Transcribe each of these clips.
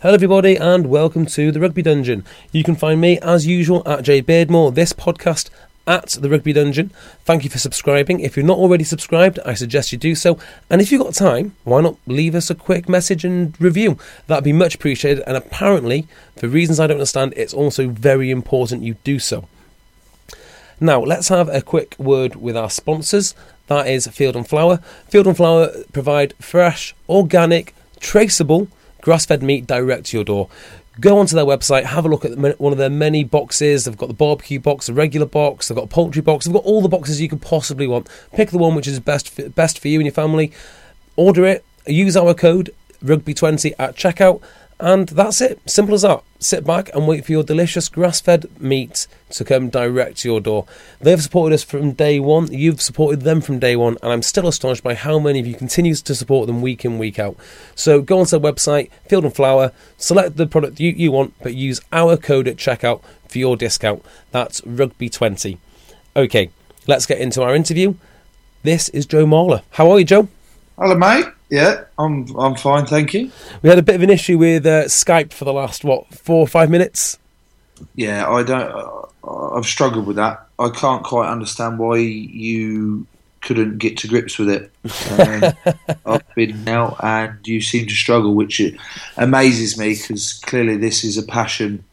Hello, everybody, and welcome to the Rugby Dungeon. You can find me, as usual, at Jay Beardmore, this podcast at the Rugby Dungeon. Thank you for subscribing. If you're not already subscribed, I suggest you do so. And if you've got time, why not leave us a quick message and review? That'd be much appreciated. And apparently, for reasons I don't understand, it's also very important you do so. Now, let's have a quick word with our sponsors. That is Field and Flower. Field and Flower provide fresh, organic, traceable, grass fed meat direct to your door. Go onto their website, have a look at one of their many boxes. They've got the barbecue box, a regular box, they've got a poultry box, they've got all the boxes you could possibly want. Pick the one which is best for, best for you and your family. Order it, use our code rugby20 at checkout, and that's it. Simple as that. Sit back and wait for your delicious grass fed meat to come direct to your door. They've supported us from day one. You've supported them from day one. And I'm still astonished by how many of you continue to support them week in, week out. So go onto their website, Field and Flower, select the product you, you want, but use our code at checkout for your discount. That's Rugby20. Okay, let's get into our interview. This is Joe Marler. How are you, Joe? Hello, mate. Yeah, I'm I'm fine, thank you. We had a bit of an issue with uh, Skype for the last what four or five minutes. Yeah, I don't. Uh, I've struggled with that. I can't quite understand why you couldn't get to grips with it. Um, I've been out, and you seem to struggle, which amazes me because clearly this is a passion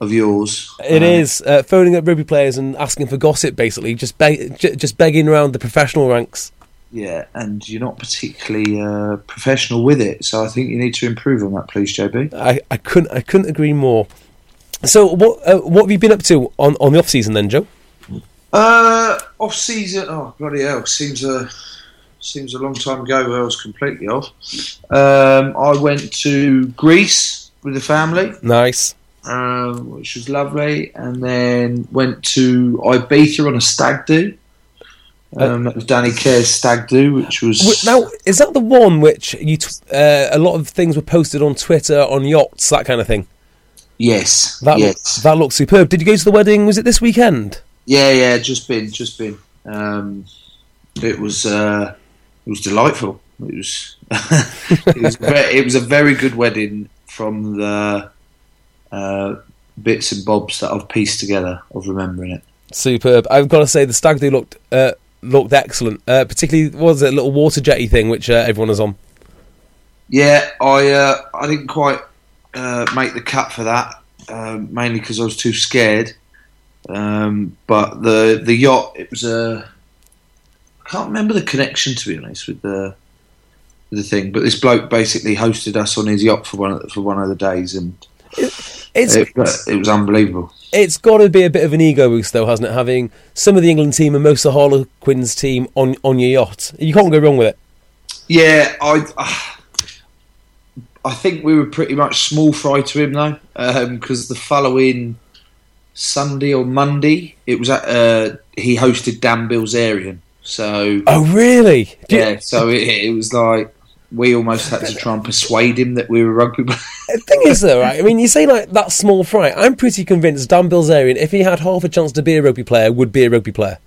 of yours. It uh, is uh, phoning up rugby players and asking for gossip, basically, just j- just begging around the professional ranks. Yeah, and you're not particularly uh, professional with it, so I think you need to improve on that, please, JB. I, I couldn't I couldn't agree more. So, what uh, what have you been up to on, on the off season then, Joe? Uh, off season, oh bloody hell, seems a seems a long time ago where I was completely off. Um, I went to Greece with the family. Nice. Um, which was lovely, and then went to Ibiza on a stag do. Um, Danny Care's Stag Do, which was now is that the one which you t- uh, a lot of things were posted on Twitter on yachts that kind of thing. Yes, that yes, that looks superb. Did you go to the wedding? Was it this weekend? Yeah, yeah, just been, just been. Um, it was uh, it was delightful. It was it was very, it was a very good wedding from the uh, bits and bobs that I've pieced together of remembering it. Superb. I've got to say the stag do looked uh, looked excellent. Uh, particularly, was it a little water jetty thing which uh, everyone was on? Yeah, I uh, I didn't quite uh, make the cut for that, um, mainly because I was too scared. Um, but the the yacht, it was a. I can't remember the connection to be honest with the with the thing, but this bloke basically hosted us on his yacht for one of, for one of the days, and it's, it, it was unbelievable. It's got to be a bit of an ego boost, though, hasn't it? Having some of the England team and most of the Harlequins team on on your yacht, you can't go wrong with it. Yeah, I. Uh, I think we were pretty much small fry to him though, because um, the following Sunday or Monday, it was at uh, he hosted Dan Bilzerian. So oh really? yeah, so it, it was like we almost had to try and persuade him that we were rugby players. The thing is, though, right? I mean, you say like that small fry. I'm pretty convinced Dan Bilzerian, if he had half a chance to be a rugby player, would be a rugby player.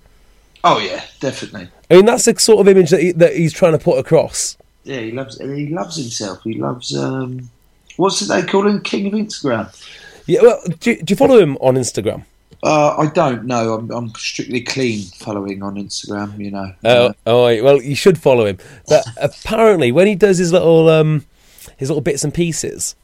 Oh yeah, definitely. I mean, that's the sort of image that, he, that he's trying to put across. Yeah, he loves he loves himself. He loves um, what's it they call him, King of Instagram. Yeah, well, do, do you follow him on Instagram? Uh, I don't know. I'm, I'm, strictly clean following on Instagram. You know. Oh, uh, oh, well, you should follow him. But apparently, when he does his little um, his little bits and pieces,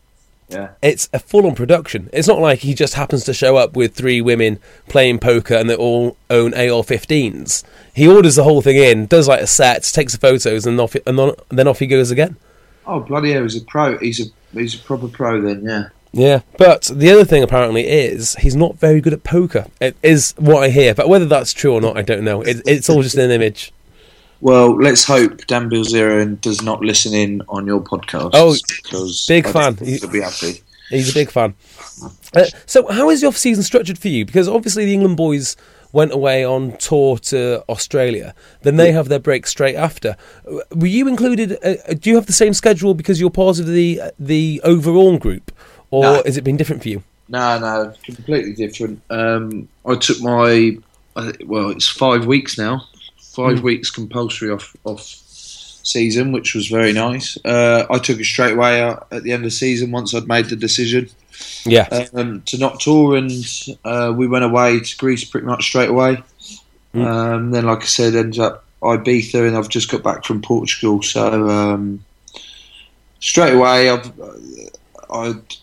Yeah. it's a full on production. It's not like he just happens to show up with three women playing poker and they all own AR-15s. He orders the whole thing in, does like a set, takes the photos, and off and then off he goes again. Oh bloody hell! He's a pro. He's a he's a proper pro. Then yeah. Yeah, but the other thing apparently is he's not very good at poker. It is what I hear, but whether that's true or not, I don't know. It, it's all just an image. Well, let's hope Dan Bilzerian does not listen in on your podcast. Oh, big I fan. He'll be happy. He's a big fan. Uh, so, how is the off season structured for you? Because obviously the England boys went away on tour to Australia. Then they have their break straight after. Uh, Were you included? Uh, uh, do you have the same schedule because you're part of the uh, the overall group, or No. has it been different for you? No, no, completely different. Um, I took my well, it's five weeks now. Five weeks compulsory off off season, which was very nice. Uh, I took it straight away at the end of the season once I'd made the decision Yeah, um, to not tour, and uh, we went away to Greece pretty much straight away. Mm. Um, then, like I said, ended up Ibiza, and I've just got back from Portugal, so um, straight away I've I'd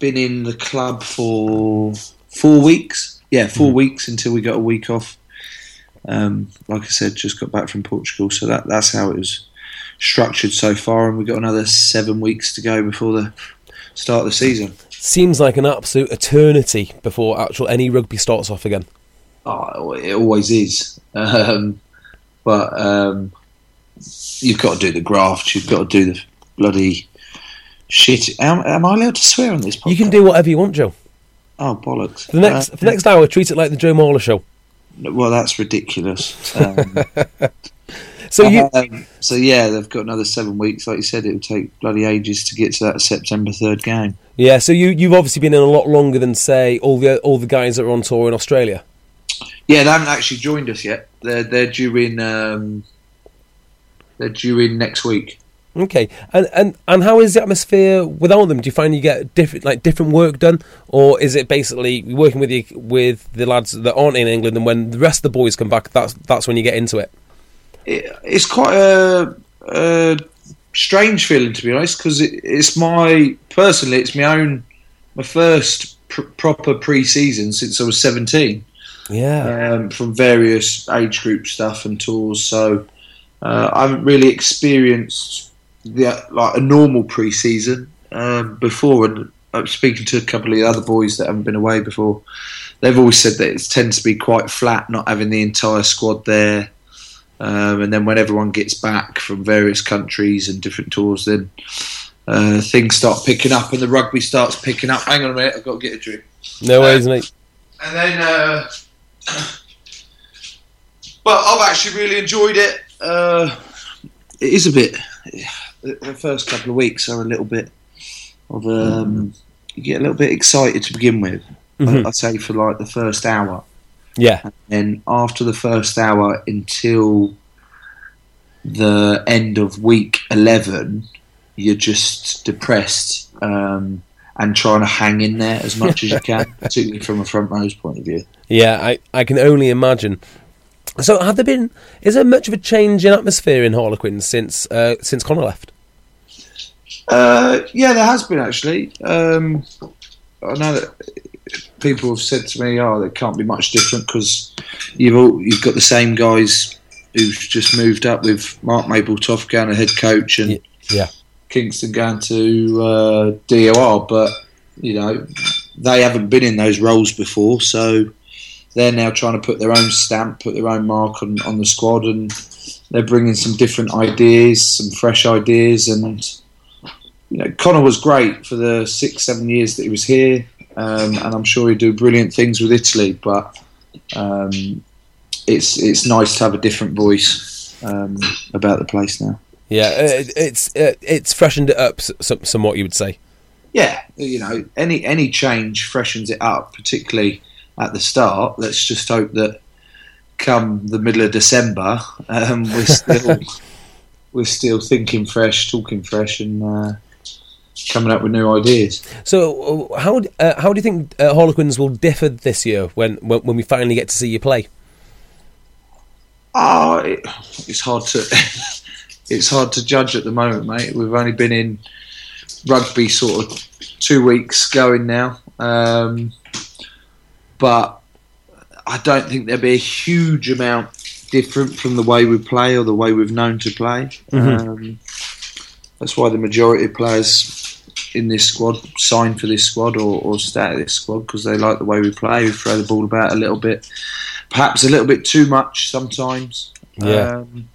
been in the club for four weeks. Yeah, four weeks until we got a week off. Um, like I said, just got back from Portugal, so that that's how it was structured so far, and we've got another seven weeks to go before the start of the season. seems like an absolute eternity before actual any rugby starts off again. Oh, it always is. Um, but um, you've got to do the graft. You've got to do the bloody shit. Am, am I allowed to swear on this podcast? You can do whatever you want, Joe. Oh bollocks! For the next Uh, for the next hour, treat it like the Joe Marler show. well, that's ridiculous. Um, So you, um, so yeah, they've got another seven weeks. Like you said, it would take bloody ages to get to that September third game. yeah. So you you've obviously been in a lot longer than say all the all the guys that are on tour in Australia. Yeah, they haven't actually joined us yet. They're they're due in. Um, they're due in next week. Okay, and and and how is the atmosphere without them? Do you find you get different like different work done, or is it basically working with you with the lads that aren't in England, and when the rest of the boys come back, that's that's when you get into it? it, it's quite a, a strange feeling to be honest because it, it's my personally it's my own my first pr- proper pre-season since I was 17 Yeah, um, from various age group stuff and tours so uh, I haven't really experienced the, like a normal pre-season um, before and I'm speaking to a couple of the other boys that haven't been away before they've always said that it tends to be quite flat not having the entire squad there um, and then when everyone gets back from various countries and different tours, then uh, things start picking up and the rugby starts picking up. Hang on a minute, I've got to get a drink. no worries, mate. And then, uh, but I've actually really enjoyed it. Uh, it is a bit. The first couple of weeks are a little bit of um, you get a little bit excited to begin with. Mhm. I'd say for like the first hour. Yeah, And then after the first hour until the end of week 11 you're just depressed um, and trying to hang in there as much as you can particularly from a front row's point of view yeah. I I can only imagine. So, have there been? Is there much of a change in atmosphere in Harlequin since uh, since Conor left? uh, yeah there has been actually um, I know that people have said to me oh there can't be much different because you've all, you've got the same guys who've just moved up with Mark Mapletoft going a head coach and yeah. Kingston going to uh, DOR, but you know they haven't been in those roles before, so they're now trying to put their own stamp, put their own mark on, on the squad, and they're bringing some different ideas, some fresh ideas, and you know Conor was great for the six, seven years that he was here, um, and I'm sure he'd do brilliant things with Italy, but um, it's it's nice to have a different voice um, about the place now. Yeah, it, it's it, it's freshened it up some, somewhat. You would say. yeah, you know, any any change freshens it up, particularly at the start. Let's just hope that come the middle of December, um, we're still we're still thinking fresh, talking fresh, and uh, coming up with new ideas. So, uh, how uh, how do you think uh, Harlequins will differ this year when, when when we finally get to see you play? Oh, it, it's hard to it's hard to judge at the moment, mate. We've only been in rugby sort of two weeks going now, um, but I don't think there'll be a huge amount different from the way we play or the way we've known to play. Mhm. Um, that's why the majority of players in this squad sign for this squad or, or stay at this squad because they like the way we play. We throw the ball about a little bit, perhaps a little bit too much sometimes. Yeah. Um,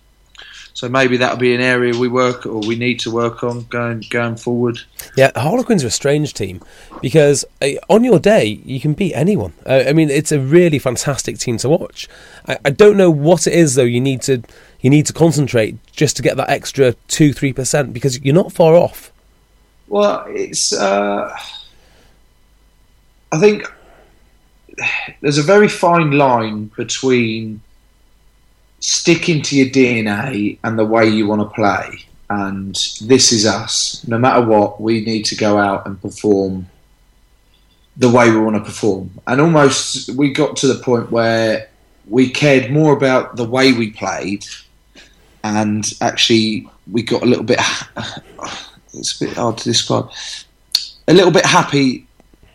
so maybe that'll be an area we work or we need to work on going going forward. Yeah, Harlequins are a strange team because uh, on your day you can beat anyone. Uh, I mean, it's a really fantastic team to watch. I, I don't know what it is though. You need to you need to concentrate just to get that extra two three percent because you're not far off. Well, it's. Uh, I think there's a very fine line between sticking to your DNA and the way you want to play, and this is us. No matter what, we need to go out and perform the way we want to perform. And almost we got to the point where we cared more about the way we played, and actually we got a little bit. It's a bit hard to describe. A little bit happy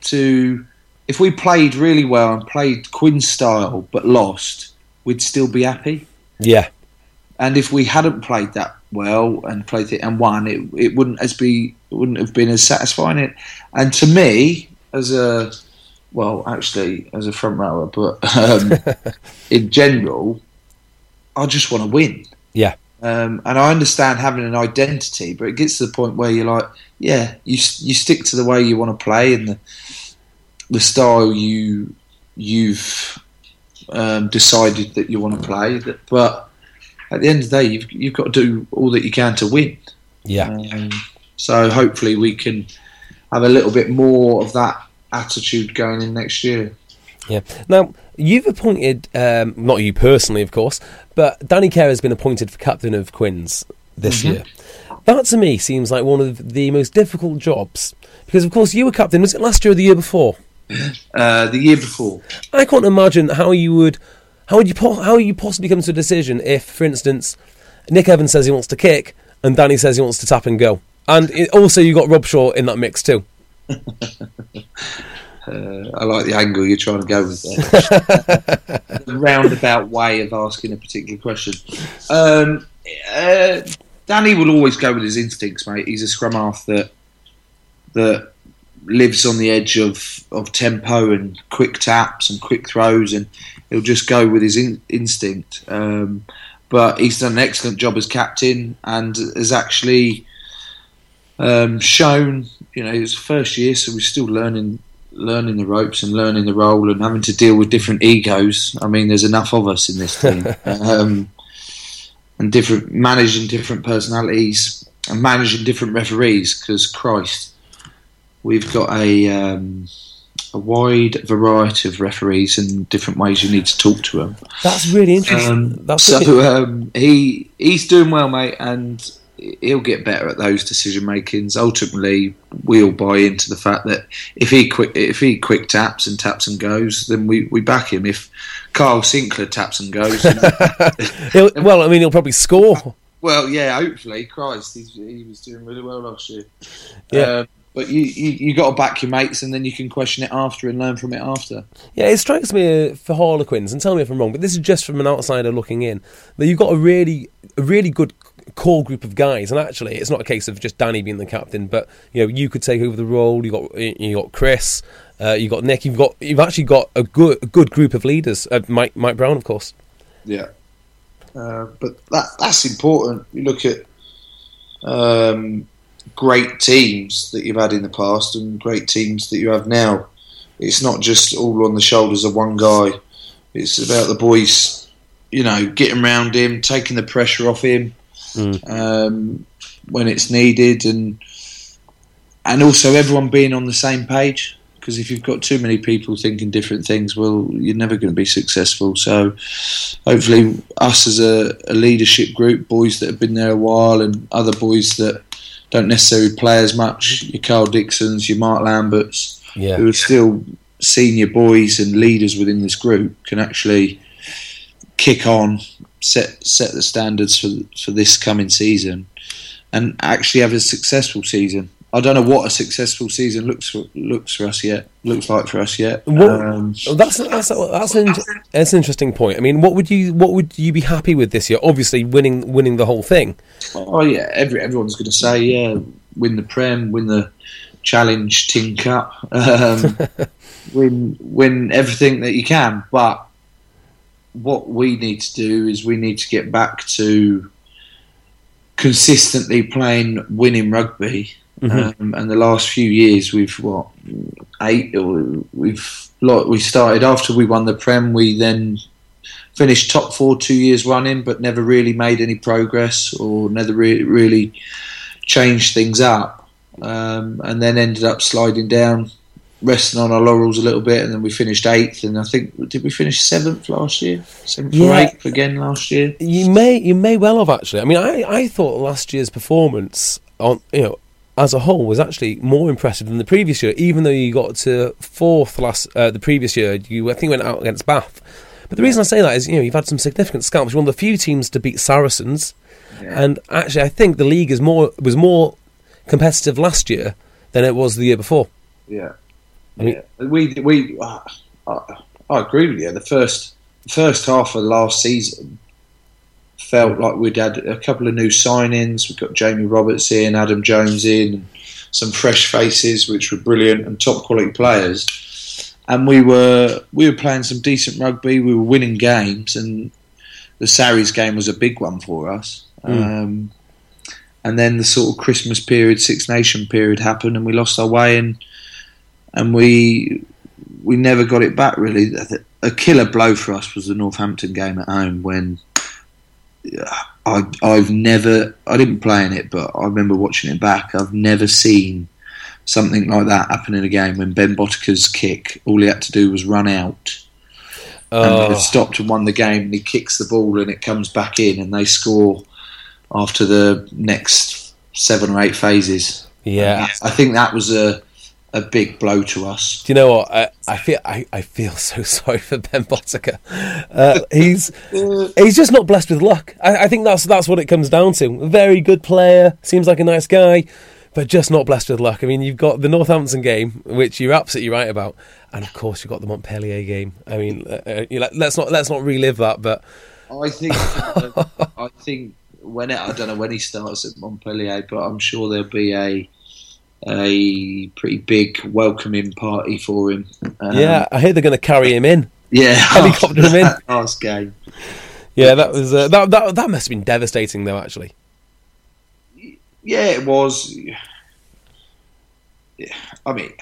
to if we played really well and played Quinn style but lost, we'd still be happy. Yeah, And if we hadn't played that well and played it and won, it it wouldn't as be it wouldn't have been as satisfying. It and to me as a well, actually as a front rower, but um, in general, I just want to win. yeah, Um, and I understand having an identity, but it gets to the point where you're like, yeah, you you stick to the way you want to play and the the style you you've um, decided that you want to play. But at the end of the day, you've you've got to do all that you can to win. yeah. Um, so hopefully we can have a little bit more of that attitude going in next year. Yeah. Now, you've appointed, um, not you personally, of course, but Danny Care has been appointed for captain of Quins this year. That to me seems like one of the most difficult jobs because, of course, you were captain. Was it last year or the year before? Uh, the year before, I can't imagine how you would, how would you, po- how you possibly come to a decision if, for instance, Nick Evans says he wants to kick and Danny says he wants to tap and go, and it, also you got Robshaw in that mix too. uh, I like the angle you're trying to go with there. the roundabout way of asking a particular question. Um, uh, Danny will always go with his instincts, mate. He's a scrum half that that lives on the edge of, of tempo and quick taps and quick throws, and he'll just go with his in, instinct. Um, but he's done an excellent job as captain and has actually um, shown. You know, it's first year, so we're still learning learning the ropes and learning the role and having to deal with different egos. I mean, there's enough of us in this team, um, and different managing different personalities and managing different referees. Because Christ, we've got a um, a wide variety of referees and different ways you need to talk to them. That's really interesting. Um, That's so um, he he's doing well, mate, and he'll get better at those decision makings. Ultimately, we'll buy into the fact that if he quick if he quick taps and taps and goes, then we, we back him. If Kyle Sinckler taps and goes, then- well, I mean, he'll probably score. well, yeah, hopefully, Christ, he's, he was doing really well last year. Yeah. Um, but you, you you got to back your mates, and then you can question it after and learn from it after. Yeah, it strikes me uh, for Harlequins, and tell me if I'm wrong, but this is just from an outsider looking in, that you've got a really, a really good core group of guys, and actually, it's not a case of just Danny being the captain, but you know, you could take over the role. You got, you got Chris, uh, you got Nick. You've got, you've actually got a good, a good group of leaders. Uh, Mike, Mike Brown, of course. Yeah. Uh, but that that's important. You look at um, great teams that you've had in the past and great teams that you have now. It's not just all on the shoulders of one guy. It's about the boys, you know, getting around him, taking the pressure off him um, when it's needed, and and also everyone being on the same page. Because if you've got too many people thinking different things, well, you're never going to be successful. So, hopefully, us as a, a leadership group, boys that have been there a while, and other boys that don't necessarily play as much, your Karl Dicksons, your Mark Lamberts, Yeah. who are still senior boys and leaders within this group, can actually kick on, set set the standards for for this coming season, and actually have a successful season. I don't know what a successful season looks for, looks for us yet. Looks like for us yet. What- Um, that's that's that's an, that's an interesting point. I mean, what would you what would you be happy with this year? Obviously, winning winning the whole thing. oh yeah, every, everyone's going to say yeah, win the Prem, win the Challenge Tin Cup, um, win win everything that you can. But what we need to do is we need to get back to consistently playing winning rugby. Um, and the last few years, we've what eight? We've like we started after we won the Prem. We then finished top four two years running, but never really made any progress or never re- really changed things up. Um, and then ended up sliding down, resting on our laurels a little bit, and then we finished eighth. And I think did we finish seventh last year? Seventh or eighth again last year. You may you may well have actually. I mean, I, I thought last year's performance on you know as a whole was actually more impressive than the previous year. Even though you got to fourth last uh, the previous year, you I think went out against Bath. But the reason I say that is you know you've had some significant scalps. You're one of the few teams to beat Saracens, and actually I think the league is more was more competitive last year than it was the year before. Yeah, I mean- yeah. We we uh, I, I agree with you. The first first half of last season felt like we'd had a couple of new signings. We've got Jamie Roberts in, Adam Jones in, some fresh faces, which were brilliant and top quality players. And we were we were playing some decent rugby. We were winning games, and the Sarries game was a big one for us. Um, and then the sort of Christmas period, Six Nation period happened, and we lost our way, and and we we never got it back. Really, a killer blow for us was the Northampton game at home when I I've never I didn't play in it, but I remember watching it back. I've never seen something like that happen in a game when Ben Botica's kick. All he had to do was run out. And Oh. they stopped and won the game, and he kicks the ball and it comes back in, and they score after the next seven or eight phases. Yeah. I think that was a a big blow to us. Do you know what? I, I feel I, I feel so sorry for Ben Botica. Uh, he's he's just not blessed with luck. I, I think that's that's what it comes down to. Very good player, seems like a nice guy, but just not blessed with luck. I mean, you've got the Northampton game, which you're absolutely right about, and of course you've got the Montpellier game. I mean, uh, uh, you know, let's not let's not relive that. But I think I think when it, I don't know when he starts at Montpellier, but I'm sure there'll be a a pretty big welcoming party for him. Um, yeah, I hear they're going to carry him in. yeah, Helicopter him in. last game. Yeah, that was uh, that, that that must have been devastating though. Actually, Yeah, it was. I mean,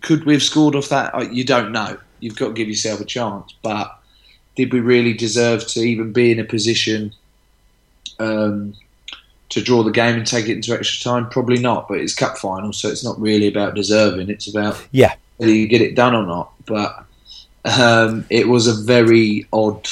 could we have scored off that? Uh, You don't know. You've got to give yourself a chance. But did we really deserve to even be in a position um, to draw the game and take it into extra time? Probably not. But it's cup final, so it's not really about deserving. It's about yeah, whether you get it done or not. But um, it was a very odd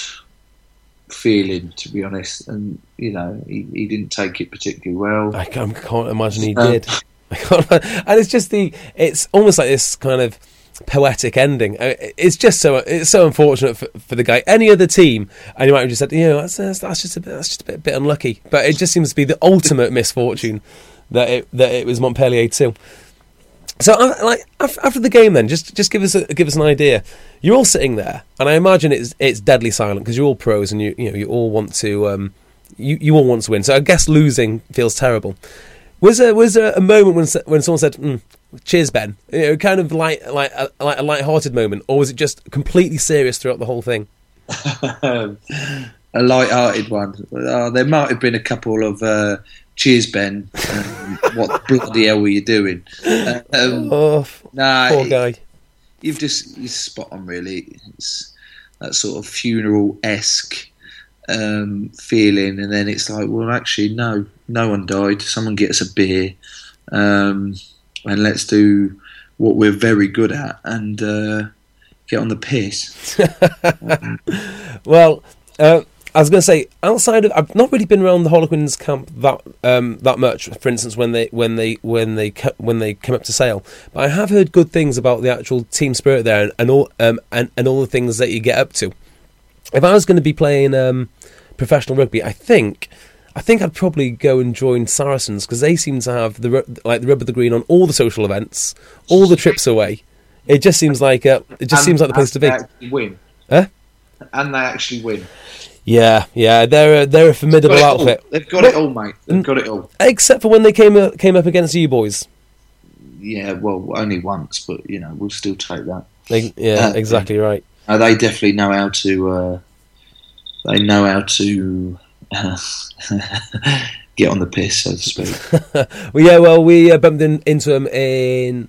feeling, to be honest. And you know, he, he didn't take it particularly well. I can't, can't imagine he Um, did. I can't, and it's just the it's almost like this kind of poetic ending. It's just so it's so unfortunate for, for the guy. Any other team, and you might have just said, you know, that's, that's, that's just a bit, that's just a bit, bit unlucky. But it just seems to be the ultimate misfortune that it that it was Montpellier too. So, like after the game, then just just give us a, give us an idea. You're all sitting there, and I imagine it's it's deadly silent because you're all pros, and you you know you all want to um, you you all want to win. So I guess losing feels terrible. Was there was there a moment when when someone said, mm, "Cheers, Ben"? You know, kind of like like a, like a light-hearted moment, or was it just completely serious throughout the whole thing? a light-hearted one. Uh, there might have been a couple of uh, cheers, Ben. Um, what bloody hell were you doing? Um, Oh, nah, poor guy. you've just you're spot on. Really, it's that sort of funeral esque um, feeling, and then it's like, well, actually, no, no one died. Someone get us a beer, um, and let's do what we're very good at, and uh, get on the piss. Well, uh, I was going to say, outside of, I've not really been around the Harlequins camp that um, that much. For instance, when they when they when they when they came up to Sale, but I have heard good things about the actual team spirit there and, and all um, and and all the things that you get up to. If I was going to be playing um, professional rugby, I think I think I'd probably go and join Saracens because they seem to have the like the rub of the green on all the social events, all the trips away. It just seems like uh, it just And- seems like the place to be. Win. Huh? And they actually win. Yeah, yeah, they're a, they're a formidable all. outfit, They've got it all, mate. They've got it all. except for when they came uh, came up against you boys. Yeah, well, only once, but you know, we'll still take that. They, yeah, Uh, exactly right. Uh, they definitely know how to. Uh, they know how to get on the piss, so to speak. Well, yeah, well, we uh, bumped in, into them in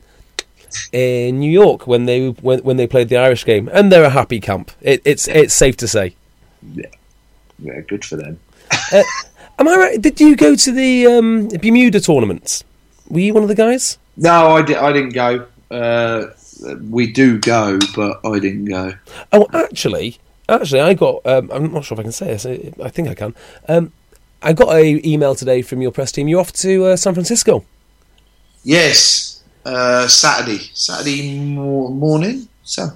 in New York when they when, when they played the Irish game, and they're a happy camp. It, it's it's safe to say. yeah, good for them. Am I right? Did you go to the um, Bermuda tournament? Were you one of the guys? No, I, di- I didn't go. Uh, we do go, but I didn't go. Oh, actually, actually, I got. Um, I'm not sure if I can say this. I, think I can. Um, I got a email today from your press team. You're off to uh, San Francisco. Yes, uh, Saturday, Saturday morning. So,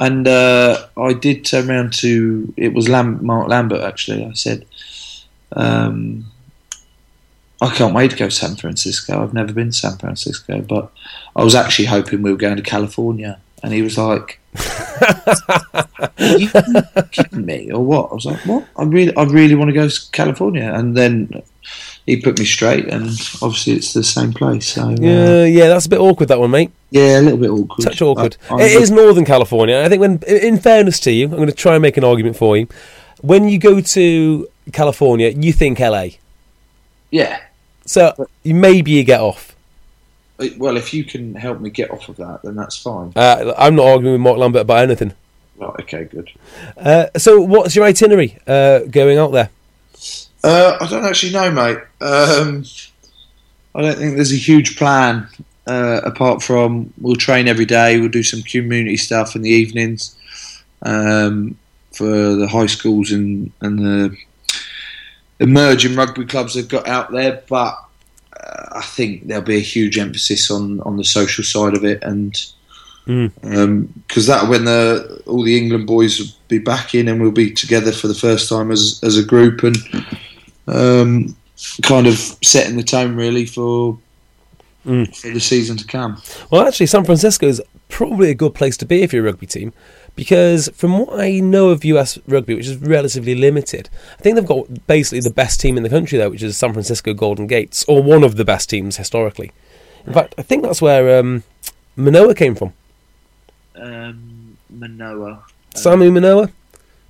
and uh, I did turn around to it was Lam- Mark Lambert actually. I said, um, I can't wait to go to San Francisco. I've never been to San Francisco, but I was actually hoping we were going to California. And he was like, Are you kidding me or what? I was like, what? I really, I really want to go to California. And then he put me straight, and obviously it's the same place. So uh, Yeah, yeah, that's a bit awkward. That one, mate. yeah, a little bit awkward. Touch awkward. I- It is Northern California. I think when, in fairness to you, I'm going to try and make an argument for you. When you go to California, you think LA. Yeah. So you maybe you get off. Uh, Well, if you can help me get off of that, then that's fine. Uh, I'm not arguing with Mark Lambert about anything. Right, okay, good. Uh, so what's your itinerary uh, going out there? Uh, I don't actually know, mate. Um, I don't think there's a huge plan uh, apart from we'll train every day. We'll do some community stuff in the evenings um, for the high schools and, and the emerging rugby clubs they've got out there. But I think there'll be a huge emphasis on, on the social side of it. And hmm. um, because that when the all the England boys will be back in and we'll be together for the first time as as a group and um, kind of setting the tone really for hmm. for the season to come. Well, actually, San Francisco is probably a good place to be if you're a rugby team, because from what I know of US rugby, which is relatively limited, I think they've got basically the best team in the country there, which is San Francisco Golden Gates, or one of the best teams historically. In fact, I think that's where um, Manoa came from. Um, Manoa. Samu Manoa,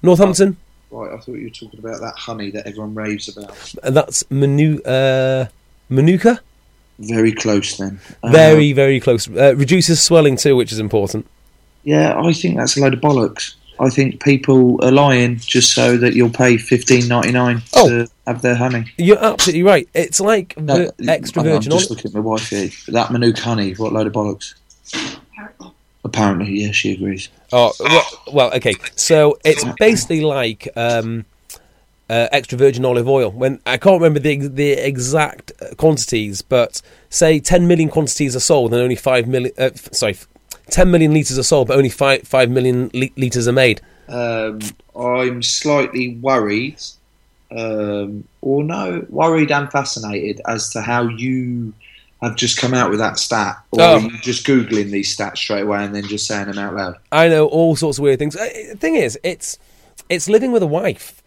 Northampton, Right, I thought you were talking about that honey that everyone raves about. and that's Manu uh, Manuka. Very close then. Uh, Very, very close. Uh, reduces swelling too, which is important. Yeah, I think that's a load of bollocks. I think people are lying just so that you'll pay fifteen ninety nine Oh. to have their honey. You're absolutely right. It's like No, the extra virgin I'm just looking at my wife here. That Manuka honey, what load of bollocks. Apparently, yeah, she agrees. Oh well, okay. So it's basically like um, uh, extra virgin olive oil. When I can't remember the the exact uh, quantities, but say ten million quantities are sold, and only five million. Uh, f- sorry, f- ten million liters are sold, but only five five million li- liters are made. Um, I'm slightly worried, um, or no, worried and fascinated as to how you have just come out with that stat, or Oh. are you just googling these stats straight away and then just saying them out loud. I know all sorts of weird things. Uh, The thing is, it's it's living with a wife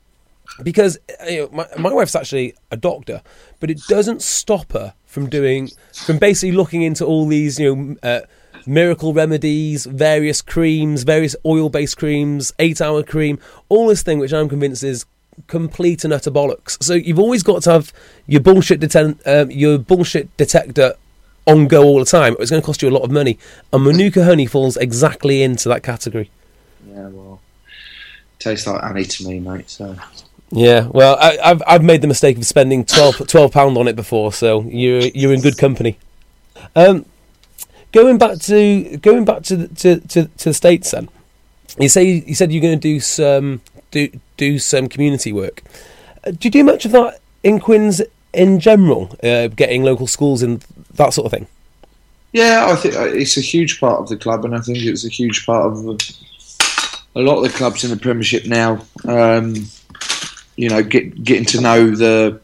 because uh, you know, my, my wife's actually a doctor, but it doesn't stop her from doing from basically looking into all these you know uh, miracle remedies, various creams, various oil-based creams, eight-hour cream, all this thing which I'm convinced is complete and utter bollocks. So you've always got to have your bullshit deten- um, your bullshit detector on go all the time. It's going to cost you a lot of money, and Manuka honey falls exactly into that category. Yeah, well, tastes like honey to me, mate. So Yeah, well, I, I've I've made the mistake of spending 12 pound on it before, so you're you're in good company. Um, going back to going back to the, to, to to the states, then you say you said you're going to do some do do some community work. Uh, do you do much of that in Quins in general, uh, getting local schools and that sort of thing? yeah, I think uh, it's a huge part of the club, and I think it's a huge part of the, a lot of the clubs in the Premiership now. Um, you know, get, getting to know the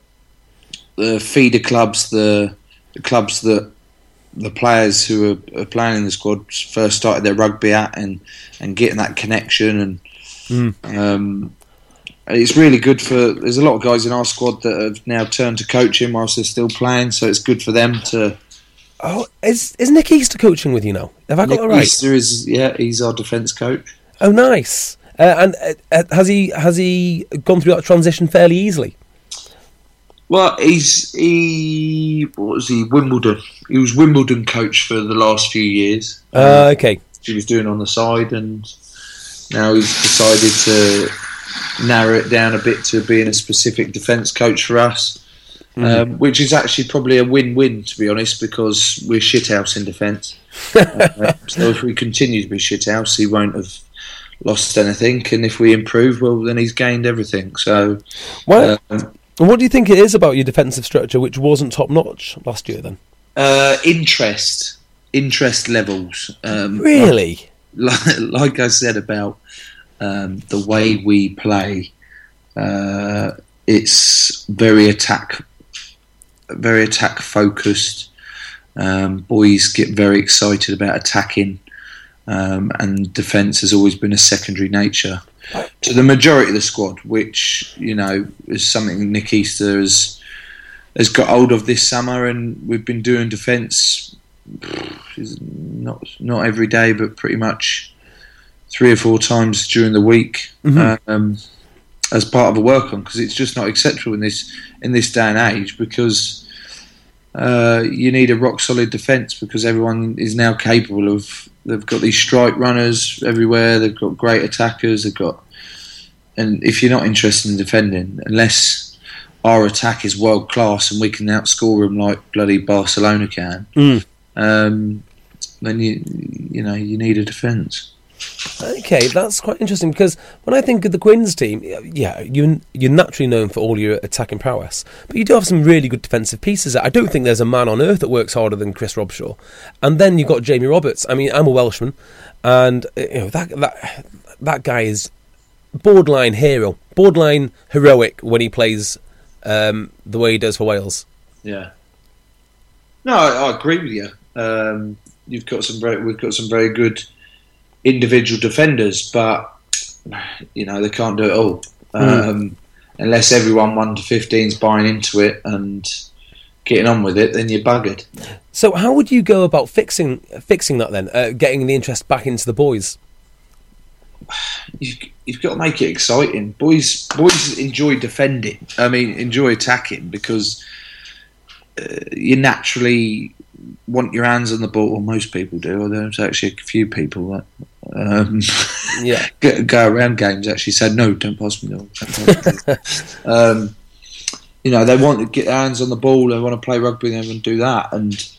the feeder clubs, the, the clubs that the players who are, are, playing in the squad first started their rugby at, and and getting that connection, and mm. um, it's really good for. There's a lot of guys in our squad that have now turned to coaching whilst they're still playing, so it's good for them to. Oh, is is Nick Easter coaching with you now? Have I got Nick that right? Easter is yeah, he's our defence coach. Oh, nice. Uh, and uh, uh, has he has he gone through that transition fairly easily? Well, he's he what was he Wimbledon? He was Wimbledon coach for the last few years. Uh, okay. He was doing on the side, and now he's decided to narrow it down a bit to being a specific defence coach for us. Mm. Um, which is actually probably a win-win, to be honest, because we're shithouse in defence. uh, so if we continue to be shithouse, he won't have lost anything, and if we improve, well, then he's gained everything. So, well, um, what do you think it is about your defensive structure which wasn't top notch last year? Then uh, interest, interest levels. Um, really, like, like, I said about um, the way we play, uh, it's very attack, very attack focused. Um, boys get very excited about attacking um, and defence has always been a secondary nature to the majority of the squad, which you know is something Nick Easter has has got hold of this summer, and we've been doing defence not not every day, but pretty much three or four times during the week mm-hmm. um, as part of a work on because it's just not acceptable in this in this day and age because. Uh, you need a rock solid defence because everyone is now capable of they've got these strike runners everywhere. They've got great attackers. They've got, and if you're not interested in defending, unless our attack is world class and we can outscore them like bloody Barcelona can, mm. um, then you you know you need a defence. Okay, that's quite interesting because when I think of the Quins team, yeah, you you're naturally known for all your attacking prowess, but you do have some really good defensive pieces. I don't think there's a man on earth that works harder than Chris Robshaw, and then you've got Jamie Roberts. I mean, I'm a Welshman, and you know that that that guy is borderline hero, borderline heroic when he plays um, the way he does for Wales. Yeah. No, I, I agree with you. Um, you've got some very, we've got some very good individual defenders, but you know they can't do it all mm. um, unless everyone one to fifteen is buying into it and getting on with it. Then you're buggered. So how would you go about fixing fixing that then? Uh, getting the interest back into the boys. You've, you've got to make it exciting. Boys, boys enjoy defending. I mean, enjoy attacking because uh, you naturally want your hands on the ball. Well, most people do. Although there's actually a few people that um, yeah. go, go, around games actually said, no, don't pass me the ball. um, you know, they want to get their hands on the ball, they want to play rugby, they want to do that. And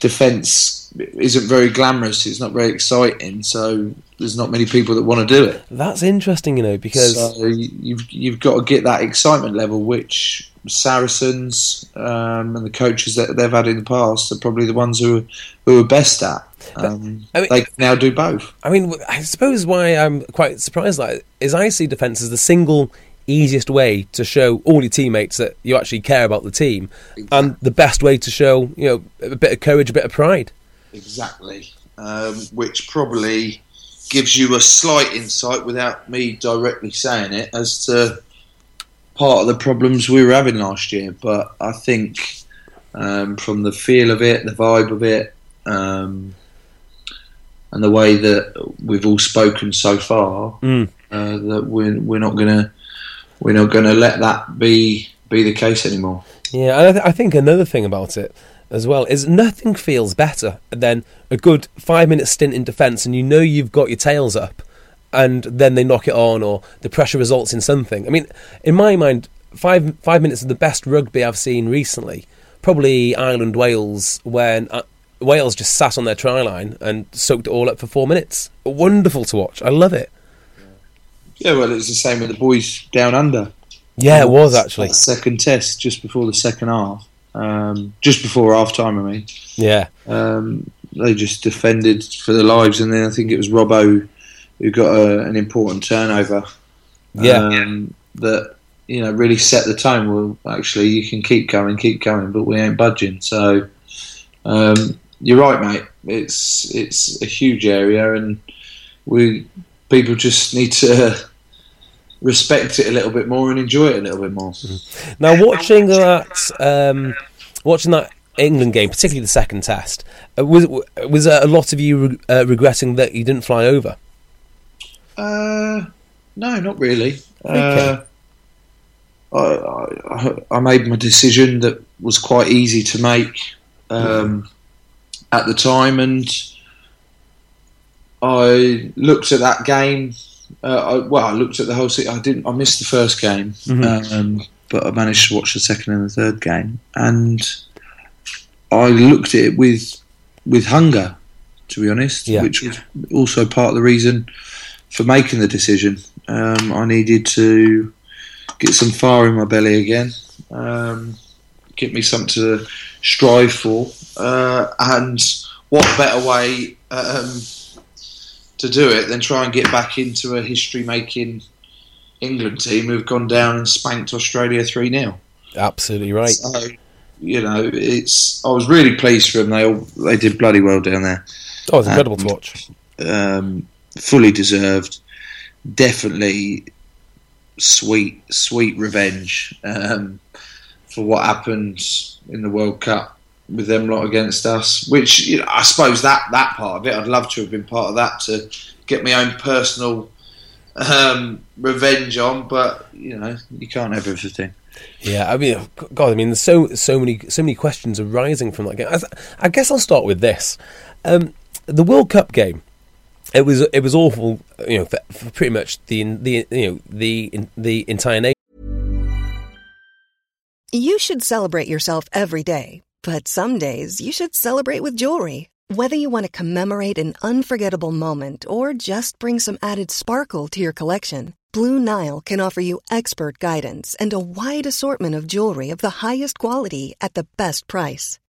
defence isn't very glamorous, it's not very exciting, so there's not many people that want to do it. That's interesting, you know, because. So you've, you've got to get that excitement level, which Saracens um, and the coaches that they've had in the past are probably the ones who are, who are best at. Um, I mean, they can now do both. I mean, I suppose why I'm quite surprised like is I see defence as the single easiest way to show all your teammates that you actually care about the team, exactly. and the best way to show you know a bit of courage, a bit of pride. Exactly, um, which probably gives you a slight insight without me directly saying it as to part of the problems we were having last year. But I think um, from the feel of it, the vibe of it, um, and the way that we've all spoken so far, mm. uh, that we're we're not gonna we're not gonna let that be be the case anymore. Yeah, I, th- I think another thing about it as well is nothing feels better than a good five minute stint in defence, and you know you've got your tails up, and then they knock it on, or the pressure results in something. I mean, in my mind, five five minutes is the best rugby I've seen recently. Probably Ireland Wales when uh, Wales just sat on their try line and soaked it all up for four minutes. Wonderful to watch. I love it. Yeah, well, it was the same with the boys down under. Yeah, it was actually second test just before the second half, um, just before half time. I mean, yeah, um, they just defended for their lives, and then I think it was Robbo who got a, an important turnover. Yeah, um, that you know, really set the tone. Well, actually, you can keep going, keep going, but we ain't budging. So um, you're right, mate. It's it's a huge area, and we people just need to respect it a little bit more and enjoy it a little bit more. Now, watching that, um, watching that England game, particularly the second test, uh, was was uh, a lot of you uh, regretting that you didn't fly over? Uh, no, not really. Okay. Uh, I, I, I made my decision that was quite easy to make um, at the time, and I looked at that game. Uh, I, well, I looked at the whole. se- I didn't. I missed the first game, um, but I managed to watch the second and the third game, and I looked at it with with hunger, to be honest, Yeah. which was also part of the reason for making the decision. Um, I needed to get some fire in my belly again, um, get me something to strive for, uh, and what better way um, to do it than try and get back into a history-making England team who've gone down and spanked Australia three 0 Absolutely right. So you know, it's I was really pleased for them. They all they did bloody well down there Oh, it's incredible to watch. um, fully deserved. Definitely sweet, sweet revenge um, for what happened in the World Cup with them lot against us. Which you know, I suppose that that part of it, I'd love to have been part of that to get my own personal um, revenge on. But you know, you can't have everything. Yeah, I mean, God, I mean, there's so so many so many questions arising from that game. I, I guess I'll start with this: um, the World Cup game. It was it was awful, you know, for, for pretty much the the you know the the entire nation. You should celebrate yourself every day, but some days you should celebrate with jewelry. Whether you want to commemorate an unforgettable moment or just bring some added sparkle to your collection, Blue Nile can offer you expert guidance and a wide assortment of jewelry of the highest quality at the best price.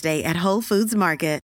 Day at Whole Foods Market.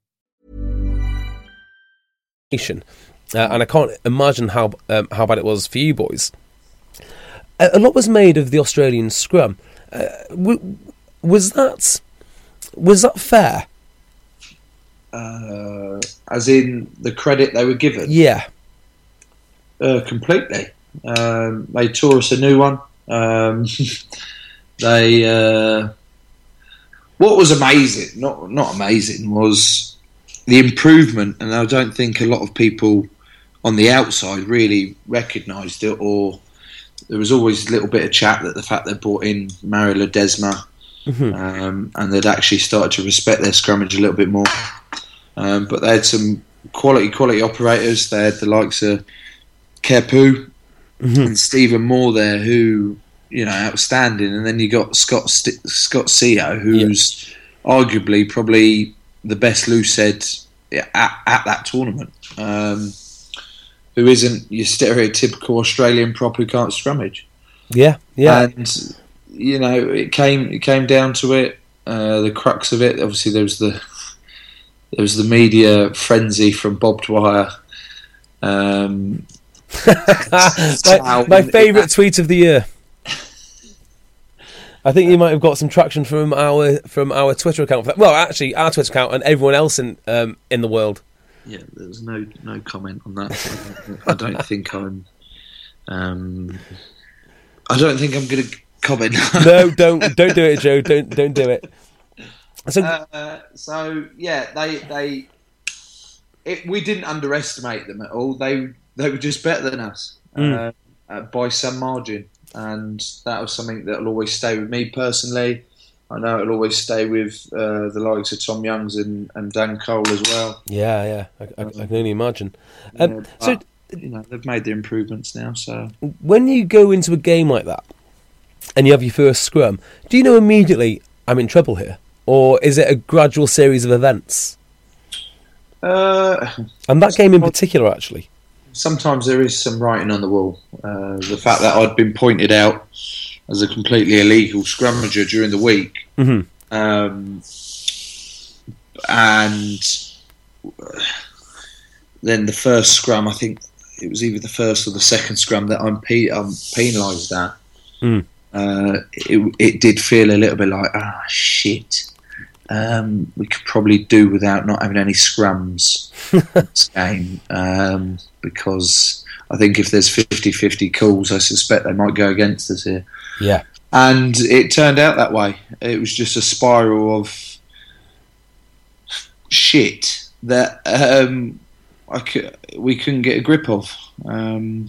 Nation, uh, and I can't imagine how um, how bad it was for you boys. A, a lot was made of the Australian scrum. Uh, w- was that was that fair? Uh, as in the credit they were given. Yeah, Uh, completely. Um, they tore us a new one. Um, they. Uh, what was amazing, not not amazing, was the improvement, and I don't think a lot of people on the outside really recognised it. Or there was always a little bit of chat that the fact they brought in Mario Ledesma um, and they'd actually started to respect their scrummage a little bit more. Um, but they had some quality, quality operators. They had the likes of Kepu and Stephen Moore there, who you know, outstanding. And then you got Scott St- Scott who's arguably probably the best loose head at, at that tournament. Um, who isn't your stereotypical Australian prop who can't scrummage? Yeah, yeah. And you know, it came it came down to it. Uh, the crux of it, obviously, there was the there was the media frenzy from Bob Dwyer. Um, my, my favourite tweet of the year. I think you might have got some traction from our from our Twitter account. Well, actually, our Twitter account and everyone else in um, in the world. Yeah, there's no no comment on that. I don't think I'm. Um, I don't think I'm going to comment. no, don't don't do it, Joe. Don't don't do it. So, uh, so yeah, they they it, we didn't underestimate them at all. They they were just better than us mm. uh, by some margin, and that was something that will always stay with me personally. I know it'll always stay with uh, the likes of Tom Youngs and, and Dan Cole as well. Yeah, yeah, I, I, I can only imagine. Um, yeah, so you know they've made the improvements now. So when you go into a game like that and you have your first scrum, do you know immediately I'm in trouble here, or is it a gradual series of events? Uh, and that game in particular, actually. Sometimes there is some writing on the wall. Uh, the fact that I'd been pointed out as a completely illegal scrummager during the week, mm-hmm. um, and then the first scrum, I think it was either the first or the second scrum that I'm, pe- I'm penalised at. Mm. Uh, it, it did feel a little bit like, ah, shit um, we could probably do without not having any scrums this game um, because I think if there's 50-50 calls, I suspect they might go against us here. Yeah, and it turned out that way. It was just a spiral of shit that um, I could, we couldn't get a grip of, um,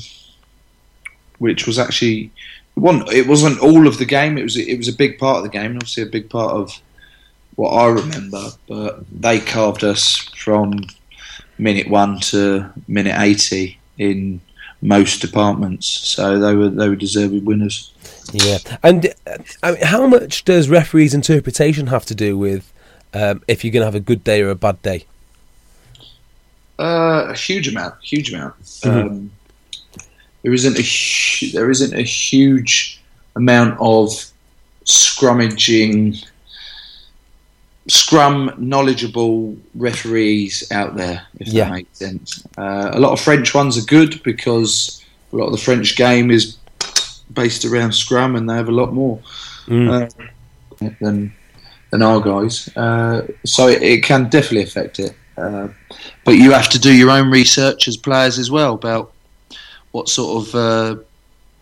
which was actually one. It wasn't all of the game. It was it was a big part of the game, and obviously a big part of what I remember, but they carved us from minute one to minute eighty in most departments. So they were they were deserving winners. Yeah, and uh, I mean, how much does referees' interpretation have to do with um, if you're going to have a good day or a bad day? Uh, a huge amount, huge amount. Mm-hmm. Um, there isn't a there isn't a huge amount of scrummaging scrum knowledgeable referees out there, if yeah. that makes sense. Uh, a lot of French ones are good because a lot of the French game is based around scrum, and they have a lot more mm. uh, than than our guys. Uh, so it, it, can definitely affect it. Uh, but you have to do your own research as players as well about what sort of uh,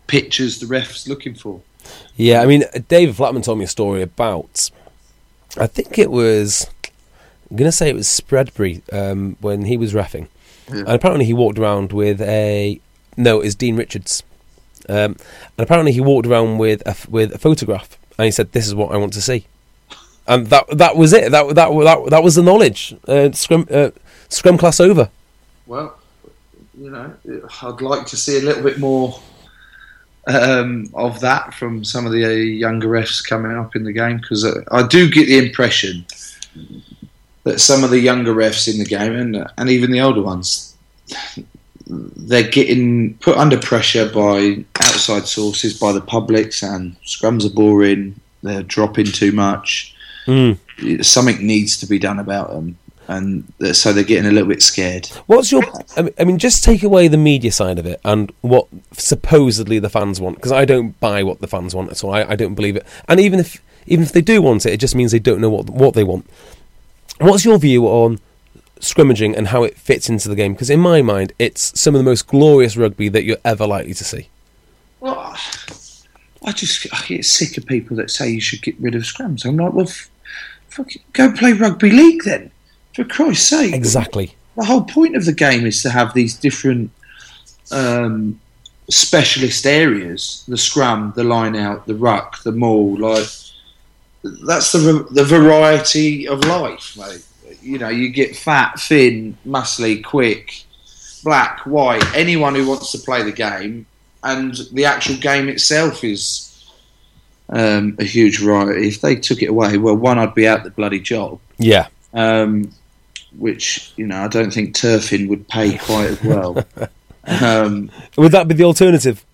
pictures the ref's looking for. Yeah, I mean, David Flatman told me a story about I think it was. I'm going to say it was Spreadbury um, when he was refing. Yeah. And apparently he walked around with a. No, it's Dean Richards. Um, and apparently he walked around with a, with a photograph and he said, This is what I want to see. And that that was it. That that that, that was the knowledge. Uh, scrum uh, scrum class over. Well, you know, I'd like to see a little bit more um, of that from some of the uh, younger refs coming up in the game because uh, I do get the impression that some of the younger refs in the game and and even the older ones they're getting put under pressure by outside sources by the publics and scrums are boring they're dropping too much mm. something needs to be done about them and so they're getting a little bit scared. What's your? I mean, just take away the media side of it and what supposedly the fans want, because I don't buy what the fans want at all. I, I, don't believe it. And even if even if they do want it, it just means they don't know what what they want. What's your view on scrummaging and how it fits into the game? Because in my mind, it's some of the most glorious rugby that you're ever likely to see. Well, I just I get sick of people that say you should get rid of scrums. I'm like, well, f- go play rugby league then. For Christ's sake. Exactly. The whole point of the game is to have these different um, specialist areas the scrum, the line out, the ruck, the maul. Like, that's the, the variety of life, mate. You know, you get fat, thin, muscly, quick, black, white, anyone who wants to play the game, and the actual game itself is um, a huge variety. If they took it away, well, one, I'd be out the bloody job. Yeah. Um, which you know, I don't think turfing would pay quite as well. um, Would that be the alternative?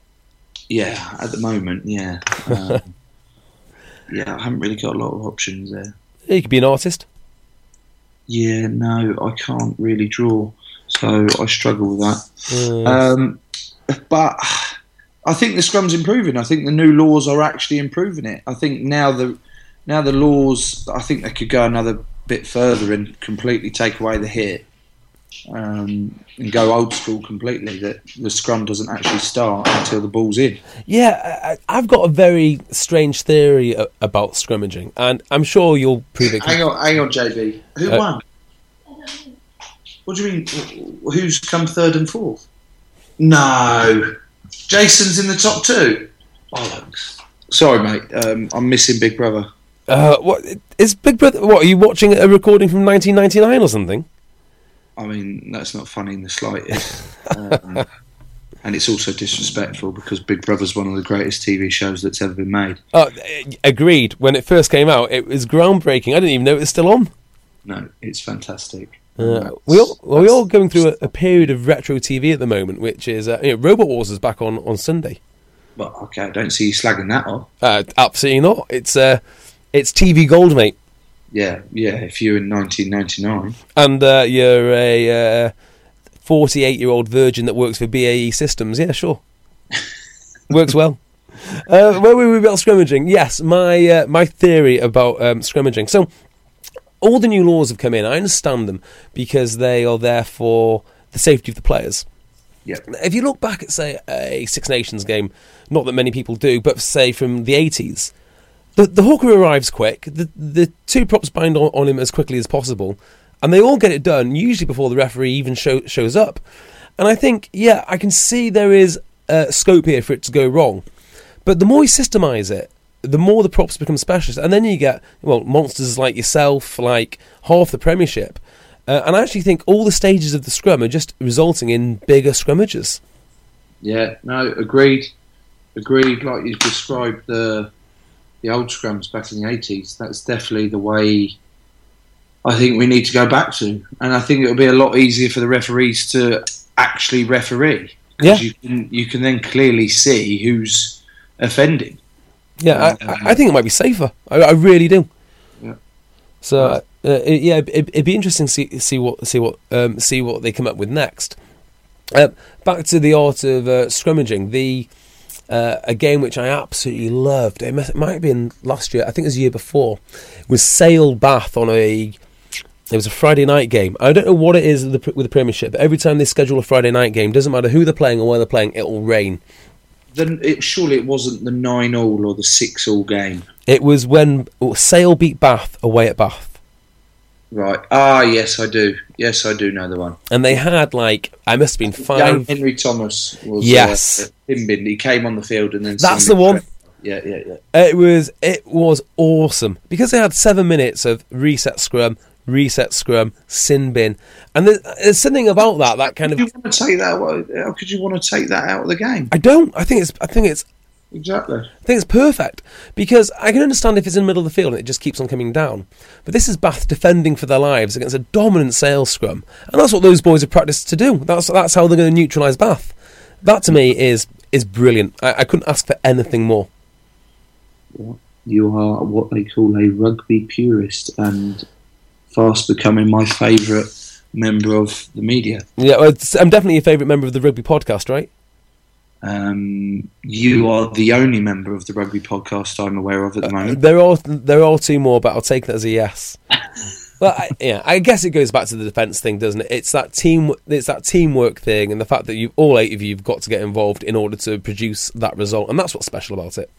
yeah, at the moment, yeah. Um, yeah, I haven't really got a lot of options there. You could be an artist. Yeah, no, I can't really draw, so I struggle with that. Uh, Um, but I think the scrum's improving. I think the new laws are actually improving it. I think now the now the laws, I think they could go another bit further and completely take away the hit um, and go old school completely. That the scrum doesn't actually start until the ball's in. yeah, I, I- I've got a very strange theory a- about scrummaging, and I'm sure you'll prove it. Hang on, hang on, JB. Who Uh, won? What do you mean? Who's come third and fourth? No, Jason's in the top two. Bollocks. Sorry, mate. Um, I'm missing Big Brother. Uh, what is Big Brother? What are you watching a recording from 1999 or something? I mean, that's not funny in the slightest. um, and it's also disrespectful because Big Brother's one of the greatest TV shows that's ever been made. Uh, agreed. When it first came out, it was groundbreaking. I didn't even know it was still on. No, it's fantastic. Uh, we all well, we're all going through a, a period of retro TV at the moment, which is uh, you know, Robot Wars is back on on Sunday. Well, okay, I don't see you slagging that off. Uh, absolutely not. It's uh, it's TV gold, mate. Yeah, yeah. If you're in 1999, And uh, you're a 48 year old virgin that works for BAE Systems. Yeah, sure. Works well. Uh, where were we about scrummaging? Yes, my uh, my theory about um, scrummaging. So, all the new laws have come in. I understand them because they are there for the safety of the players. yeah, If you look back at, say, a Six Nations game, not that many people do, but say from the 80s, the, the hooker arrives quick, the, the two props bind on, on him as quickly as possible, and they all get it done, usually before the referee even show, shows up. And I think, yeah, I can see there is uh, scope here for it to go wrong. But the more you systemize it, the more the props become specialist. And then you get, well, monsters like yourself, like half the Premiership. Uh, and I actually think all the stages of the scrum are just resulting in bigger scrummages. yeah. No, agreed, agreed. Like you described the the old scrums back in the 80s. That's definitely the way. I think we need to go back to, and I think it'll be a lot easier for the referees to actually referee. Yeah. you can you can then clearly see who's offending. Yeah, I, I- I think it might be safer. I, I really do. Yeah. So uh, it, yeah, it, it'd be interesting to see see what see what um, see what they come up with next. Uh, back to the art of uh, scrummaging. The uh, a game which I absolutely loved. It, must, it might have been last year. I think it was the year before. Was Sale Bath on a. It was a Friday night game. I don't know what it is with the, with the Premiership, but every time they schedule a Friday night game, doesn't matter who they're playing or where they're playing, it will rain. Then it surely it wasn't the nine all or the six all game, It was when Sale beat Bath away at Bath. right? Ah, yes, I do. Yes, I do know the one. and they had like I must have been five. Henry Thomas was Yes. uh, Pimbin. He came on the field and then That's the one. Yeah, yeah, yeah. It was it was awesome because they had seven minutes of reset scrum, reset scrum, sin bin, and there's, there's something about that that kind of you want to take that? How could you want to take that out of the game? I don't. I think it's I think it's Exactly. I think it's perfect because I can understand if it's in the middle of the field and it just keeps on coming down. But this is Bath defending for their lives against a dominant Sale's scrum, and that's what those boys have practiced to do. That's that's how they're going to neutralise Bath. That to me is is brilliant. I, I couldn't ask for anything more. You are what they call a rugby purist and fast becoming my favourite member of the media. Yeah, well, I'm definitely your favourite member of the rugby podcast, right? Um, you are the only member of the rugby podcast I'm aware of at the moment. There are there are two more, but I'll take that as a yes. well, I, yeah, I guess it goes back to the defence thing, doesn't it? It's that team, it's that teamwork thing, and the fact that you all eight of you have got to get involved in order to produce that result, and that's what's special about it.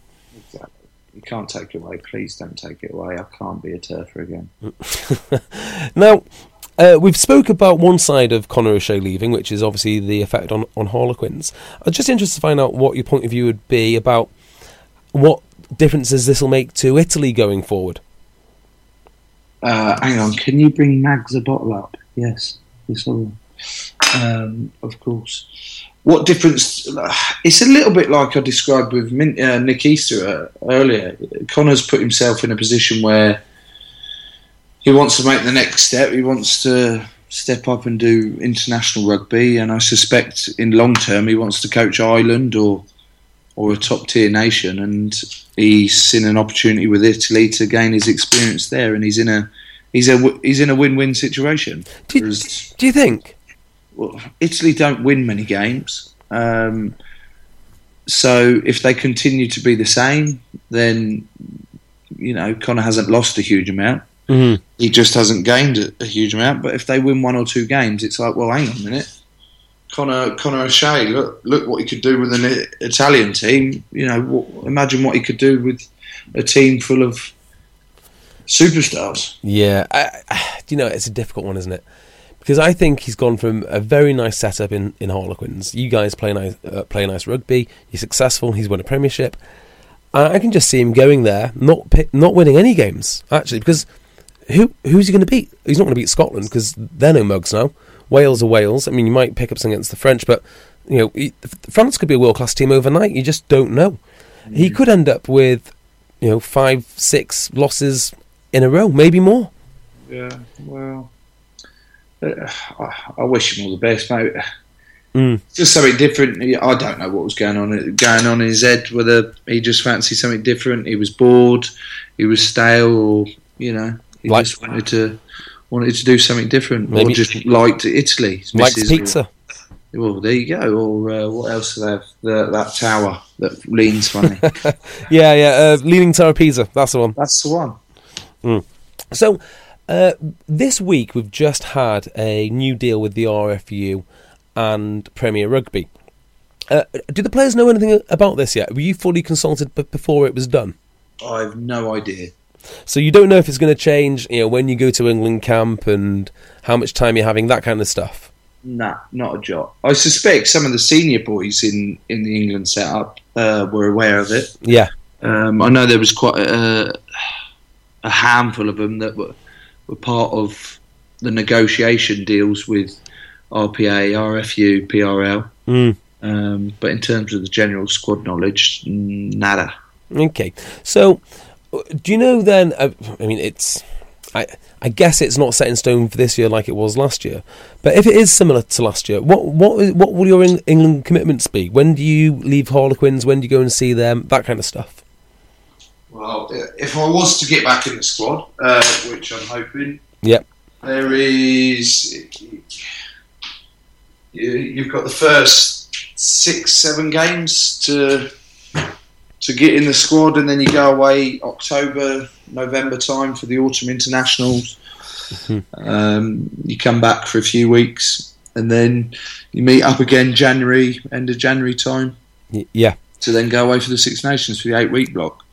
You can't take it away. Please don't take it away. I can't be a turfer again. Now, uh, we've spoke about one side of Conor O'Shea leaving, which is obviously the effect on, on Harlequins. I'm just interested to find out what your point of view would be about what differences this will make to Italy going forward. Uh, hang on. Can you bring Mags a bottle up? Yes. Um, of course. What difference? It's a little bit like I described with Min, uh, Nick Easter uh, earlier. Conor's put himself in a position where he wants to make the next step. He wants to step up and do international rugby, and I suspect in long term he wants to coach Ireland or or a top tier nation, and he's seen an opportunity with Italy to gain his experience there, and he's in a he's a he's in a win win situation. Do, you- do you think? well, Italy don't win many games. Um, so if they continue to be the same, then you know Conor hasn't lost a huge amount. Mm-hmm. He just hasn't gained a, a huge amount. But if they win one or two games, it's like, well, hang on a minute. Conor Conor O'Shea, look look what he could do with an Italian team. You know, what, imagine what he could do with a team full of superstars. Yeah, I, I, you know, it's a difficult one, isn't it? Because I think he's gone from a very nice setup in, in Harlequins. You guys play nice, uh, play nice rugby. You're successful. He's won a premiership. I I can just see him going there, not not winning any games actually. Because who who's he going to beat? He's not going to beat Scotland because they're no mugs now. Wales are Wales. I mean, you might pick up something against the French, but you know, France could be a world class team overnight. You just don't know. He could end up with you know five, six losses in a row, maybe more. Yeah, well, uh, I, I wish him all the best, mate. Mm. Just something different. I don't know what was going on going on in his head. Whether he just fancied something different, he was bored, he was stale, or you know, he Like- just wanted to wanted to do something different, Maybe- or just liked Italy. Likes pizza. Well, there you go. Or uh, what else do they have? The, that tower that leans funny. Yeah, yeah. Uh, Leaning Tower Pizza. That's the one. That's the one. So, uh, this week we've just had a new deal with the RFU and Premier Rugby. Uh, do the players know anything about this yet? Were you fully consulted before it was done? I've no idea. So you don't know if it's going to change, you know, when you go to England camp and how much time you're having, that kind of stuff. Nah, not a jot. I suspect some of the senior boys in, in the England setup uh, were aware of it. Yeah. Um, I know there was quite a, a handful of them that were, were part of the negotiation deals with RPA, RFU, PRL. Mm. Um, but in terms of the general squad knowledge, nada. Okay. So, do you know then? Uh, I mean, it's. I I guess it's not set in stone for this year like it was last year. But if it is similar to last year, what what what will your England commitments be? When do you leave Harlequins? When do you go and see them? That kind of stuff. Well, if I was to get back in the squad, uh, which I'm hoping, Yep. there is. You've got the first six, seven games to to get in the squad, and then you go away October, November time for the autumn internationals. Um, you come back for a few weeks, and then you meet up again January, end of January time, yeah. to then go away for the Six Nations for the eight week block.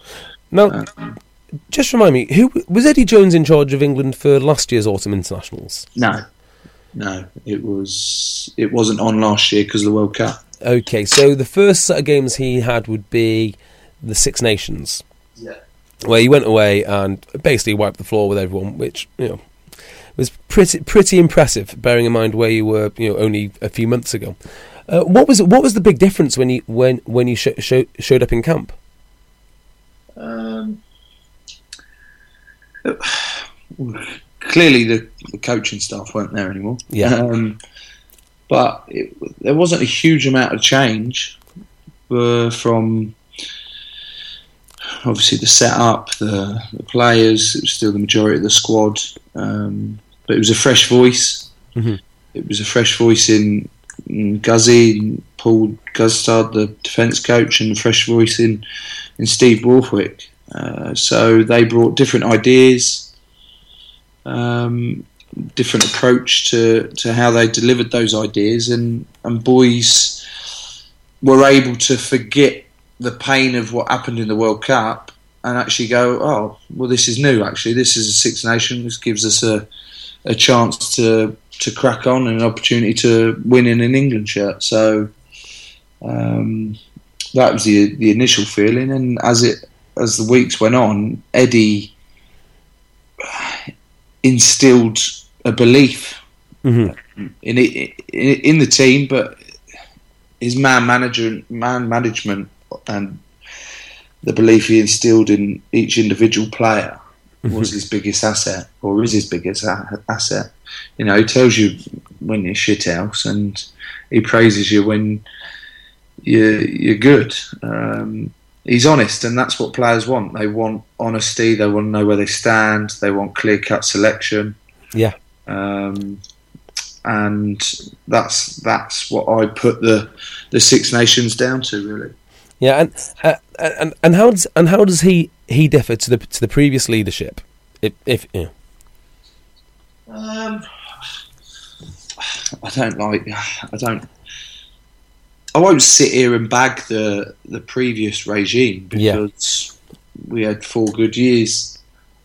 Now, just remind me, who was Eddie Jones in charge of England for last year's autumn internationals? No, no, it was it wasn't on last year because of the World Cup. Okay, so the first set of games he had would be the Six Nations. Yeah. where he went away and basically wiped the floor with everyone, which you know was pretty pretty impressive, bearing in mind where you were, you know, only a few months ago. Uh, what was what was the big difference when you when when you sh- show, showed up in camp? Um, clearly, the, the coaching staff weren't there anymore. Yeah. Um, but it, there wasn't a huge amount of change uh, from obviously the setup, the, the players. It was still the majority of the squad, um, but it was a fresh voice. Mhm. It was a fresh voice in, in Guzzy, Paul Gustard, the defence coach, and a fresh voice in in Steve Borthwick. Uh, so they brought different ideas, um, different approach to, to how they delivered those ideas, and, and boys were able to forget the pain of what happened in the World Cup and actually go, oh, well, this is new. Actually, this is a Six Nations. This gives us a a chance to to crack on and an opportunity to win in an England shirt. So um, that was the the initial feeling, and as it as the weeks went on, Eddie instilled a belief Mhm. in, in in the team, but his man manager, man management, and the belief he instilled in each individual player was his biggest asset, or is his biggest a- asset. You know, he tells you when you're shit house, and he praises you when you're, you're good. Um, he's honest, and that's what players want. They want honesty. They want to know where they stand. They want clear cut selection. Yeah. Um, and that's that's what I put the the Six Nations down to, really. Yeah, and uh, and and how does and how does he he differ to the to the previous leadership? If, if yeah. Um, I don't like. I don't. I won't sit here and bag the the previous regime Yeah. because we had four good years,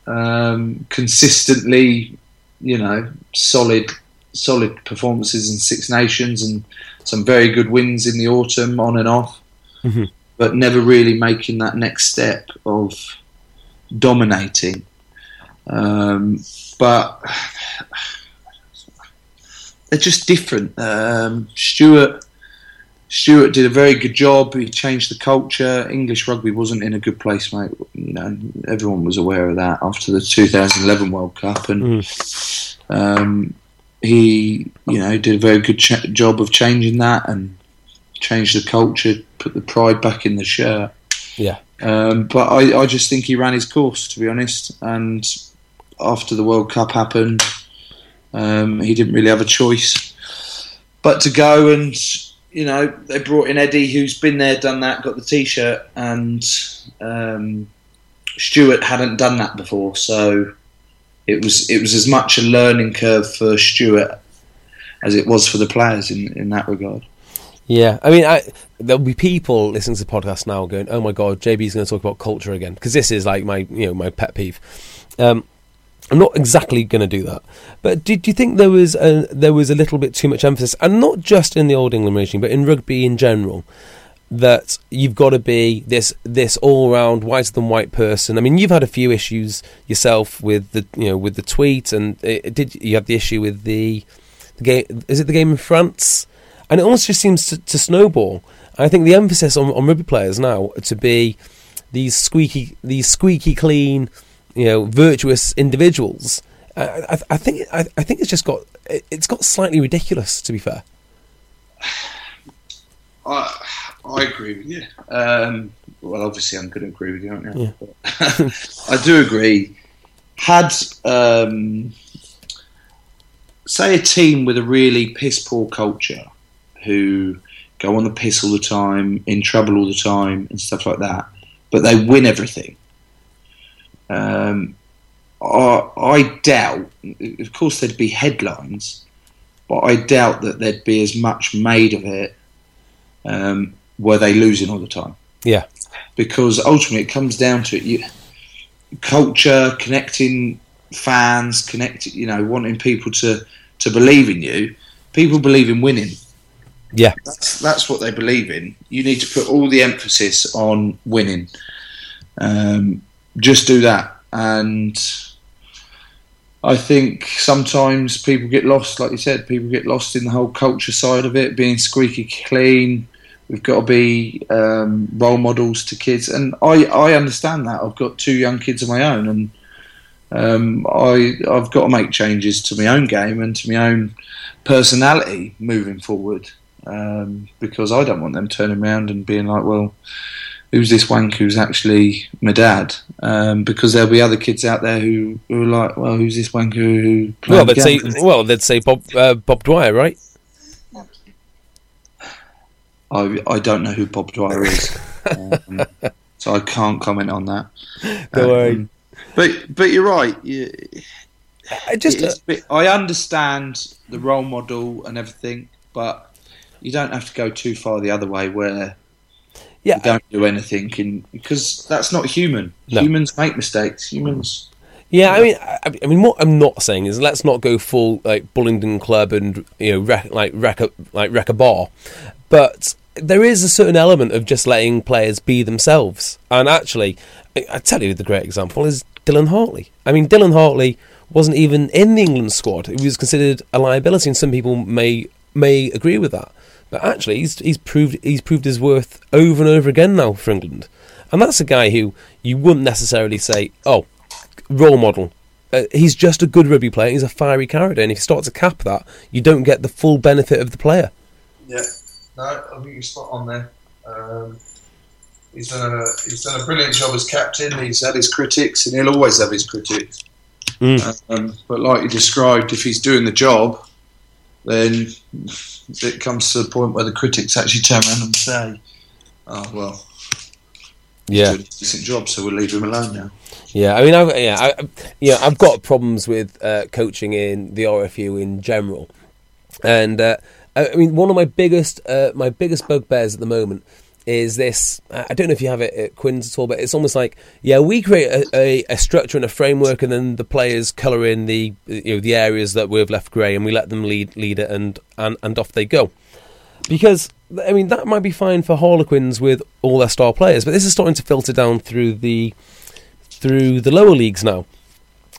um, consistently, you know, solid solid performances in Six Nations and some very good wins in the autumn on and off, Mhm. But never really making that next step of dominating. Um, but they're just different. Um, Stuart Stuart did a very good job. He changed the culture. English rugby wasn't in a good place, mate. You know, everyone was aware of that after the 2011 World Cup, and um, he, you know, did a very good ch- job of changing that and changed the culture, put the pride back in the shirt. Yeah. Um, but I, I just think he ran his course, to be honest. And after the World Cup happened, um, he didn't really have a choice but to go and you know they brought in Eddie, who's been there, done that, got the T-shirt, and um, Stuart hadn't done that before, so it was it was as much a learning curve for Stuart as it was for the players in in that regard. Yeah, I mean, I, there'll be people listening to the podcast now going, "Oh my god, JB's going to talk about culture again," because this is like my, you know, my pet peeve. Um, I'm not exactly going to do that, but do you think there was a, there was a little bit too much emphasis, and not just in the old England regime, but in rugby in general, that you've got to be this this all round whiter than white person. I mean, you've had a few issues yourself with the you know with the tweet, and it, did you have the issue with the the game? Is it the game in France? And it almost just seems to, to snowball. And I think the emphasis on, on rugby players now to be these squeaky, these squeaky clean, you know, virtuous individuals. I, I, I think I, I think it's just got it, it's got slightly ridiculous. To be fair, I I agree with you. Um, well, obviously, I'm going to agree with you, aren't you? I do agree. Had um, say a team with a really piss poor culture, who go on the piss all the time, in trouble all the time, and stuff like that, but they win everything. Um, I, I doubt. Of course, there'd be headlines, but I doubt that there'd be as much made of it um, were they losing all the time. yeah, Because ultimately, it comes down to it. You, culture, connecting fans, connecting, you know, wanting people to to believe in you. People believe in winning. Yeah, That's that's what they believe in. You need to put all the emphasis on winning. Um, just do that, and I think sometimes people get lost, like you said, people get lost in the whole culture side of it, being squeaky clean. We've got to be um, role models to kids, and I, I understand that. I've got two young kids of my own, and um, I I've got to make changes to my own game and to my own personality moving forward, um, because I don't want them turning around and being like, well, who's this wank who's actually my dad? Um, because there'll be other kids out there who, who are like, well, who's this wanker who? well, they'd say well they'd say Bob uh, Bob Dwyer, right? I I don't know who Bob Dwyer is, um, so I can't comment on that. Don't worry. Um, But but you're right. You, I just a bit- I understand the role model and everything, but you don't have to go too far the other way where yeah, you don't do anything in, because that's not human. No. Humans make mistakes. Humans. Yeah, I mean, I, I mean, what I'm not saying is let's not go full like Bullingdon Club and you know wreck, like wreck a like wreck a bar, but there is a certain element of just letting players be themselves. And actually, I, I tell you, the great example is Dylan Hartley. I mean, Dylan Hartley wasn't even in the England squad. He was considered a liability, and some people may may agree with that. But actually, he's he's proved he's proved his worth over and over again now for England, and that's a guy who you wouldn't necessarily say, oh, role model. Uh, he's just a good rugby player. He's a fiery character, and if you start to cap that, you don't get the full benefit of the player. Yeah, no, I think you're spot on there. Um, he's done a he's done a brilliant job as captain. He's had his critics, and he'll always have his critics. Mm. Um, but like you described, if he's doing the job, then it comes to the point where the critics actually turn around and say, "Oh well, Yeah, decent job, so we'll leave him alone now." Yeah, I mean, I've, yeah, I, yeah, I've got problems with uh, coaching in the RFU in general, and uh, I mean, one of my biggest, uh, my biggest bugbears at the moment is this. I don't know if you have it at Quins at all, but it's almost like, yeah, we create a, a, a structure and a framework, and then the players colour in the, you know, the areas that we've left grey, and we let them lead lead it, and and, and off they go. Because I mean, that might be fine for Harlequins with all their star players, but this is starting to filter down through the through the lower leagues now,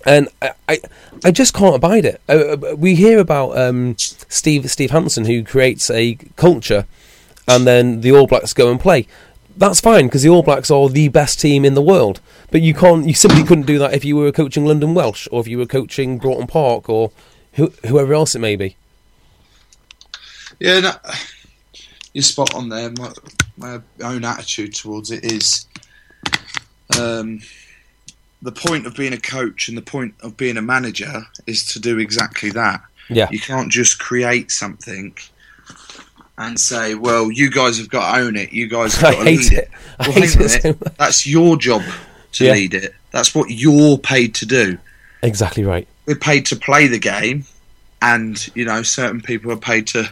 and I I, I just can't abide it. Uh, uh, we hear about um, Steve Steve Hansen who creates a culture, and then the All Blacks go and play. That's fine because the All Blacks are the best team in the world, but you can't. You simply couldn't do that if you were coaching London Welsh or if you were coaching Broughton Park or who, whoever else it may be. Yeah, no, you're spot on there. My, my own attitude towards it is um, the point of being a coach and the point of being a manager is to do exactly that. Yeah, You can't just create something and say, "Well, you guys have got to own it. You guys have got to lead it. it." I Well, hate it so That's your job to Yeah. lead it. That's what you're paid to do. Exactly right. We're paid to play the game, and you know, certain people are paid to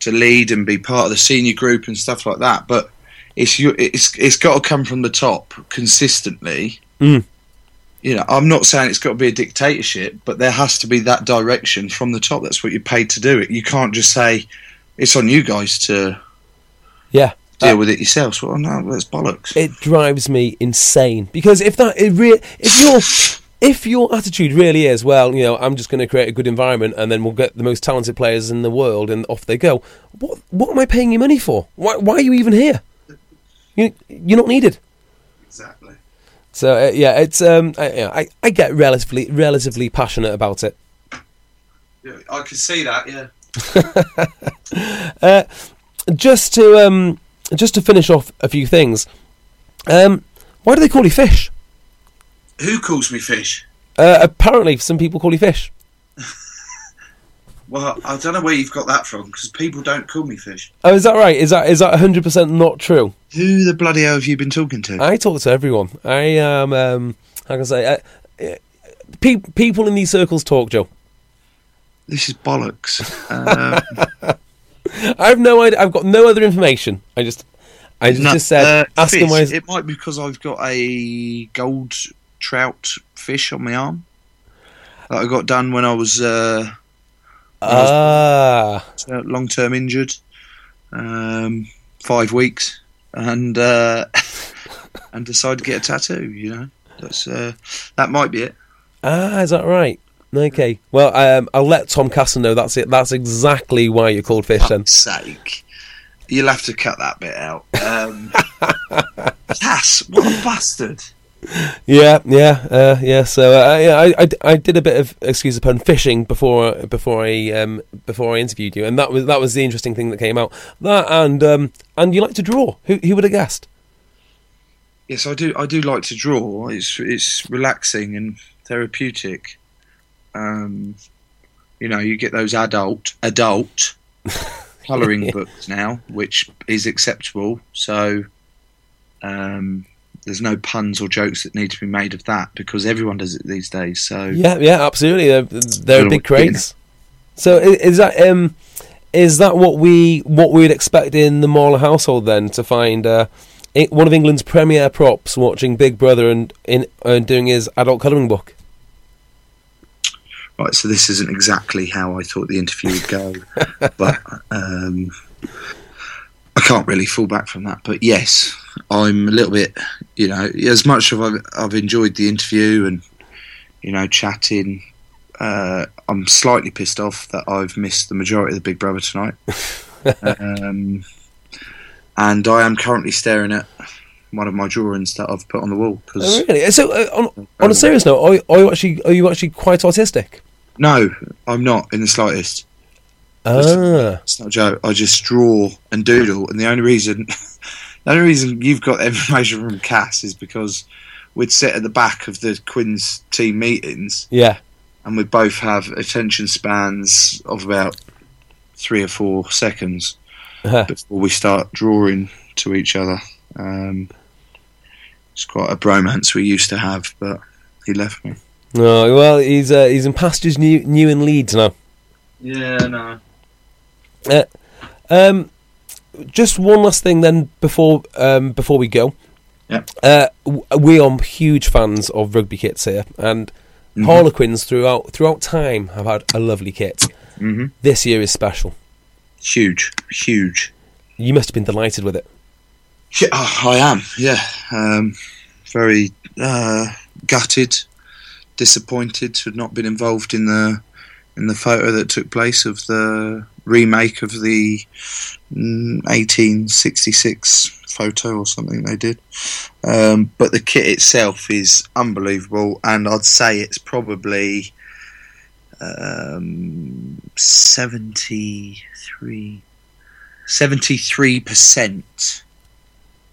to lead and be part of the senior group and stuff like that. But it's you. It's it's got to come from the top consistently. Mm. You know, I'm not saying it's got to be a dictatorship, but there has to be that direction from the top. That's what you're paid to do. It. You can't just say it's on you guys to Yeah. deal Uh, with it yourselves. Well, no, that's bollocks. it drives me insane because if that it re- if your if your attitude really is well you know i'm just going to create a good environment and then we'll get the most talented players in the world and off they go what what am i paying you money for why, why are you even here you, you're not needed exactly. so uh, yeah it's um I, you know, I i get relatively relatively passionate about it Yeah, I can see that. Yeah. uh, just to um just to finish off a few things um why do they call you fish Who calls me fish? uh, apparently some people call you fish Well, I don't know where you've got that from because people don't call me fish. Oh, is that right? Is that is that hundred percent not true? Who the bloody hell have you been talking to? I talk to everyone. I am. Um, how can I say? Uh, uh, pe- people in these circles talk, Joe. This is bollocks. Um, I've no idea. I've got no other information. I just, I just, no, just said uh, ask him why. It might be because I've got a gold trout fish on my arm that I got done when I was uh, Ah, long term injured, um, five weeks, and uh, and decided to get a tattoo. You know, that's uh, that might be it. ah, is that right? Okay. Well, um, I'll let Tom Castle know. That's it. That's exactly why you're called fish. Then. sake. You'll have to cut that bit out. Um, Cass, what a bastard. Yeah, yeah, uh, yeah. So uh, yeah, I, I, I did a bit of excuse upon fishing before before I um, before I interviewed you, and that was that was the interesting thing that came out. That and um, and you like to draw. Who who would have guessed? Yes, I do. I do like to draw. It's it's relaxing and therapeutic. Um, you know, you get those adult adult colouring books now, which is acceptable. So um, there's no puns or jokes that need to be made of that because everyone does it these days. So Yeah, yeah, absolutely. They're, they're big craze. So is that um, is that what we what we'd expect in the Marler household then to find uh, one of England's premier props watching Big Brother and in and doing his adult colouring book? Right, so this isn't exactly how I thought the interview would go, but um, I can't really fall back from that. But yes, I'm a little bit, you know, as much as I've, I've enjoyed the interview and, you know, chatting, uh, I'm slightly pissed off that I've missed the majority of the Big Brother tonight. um, and I am currently staring at one of my drawings that I've put on the wall. Cause Oh, really? So, uh, on, on a serious note, are, are you actually are you actually quite autistic? No, I'm not in the slightest. Ah, It's not a joke. I just draw and doodle, and the only reason, the only reason you've got information from Cass is because we'd sit at the back of the Quins team meetings, yeah. and we both have attention spans of about three or four seconds Uh-huh. before we start drawing to each other. Um, it's quite a bromance we used to have, but he left me. No, well, he's uh, he's in pastures new new in Leeds now. Yeah, no. Uh, um, just one last thing then before um, before we go. Yep. Uh, we are huge fans of rugby kits here, and Mhm. Harlequins throughout throughout time have had a lovely kit. hmm This year is special. Huge, huge. You must have been delighted with it. Yeah, I am. Yeah, um, very uh, gutted, disappointed to have not been involved in the in the photo that took place of the remake of the mm, 1866 photo or something they did. Um, but the kit itself is unbelievable, and I'd say it's probably um, 73 73%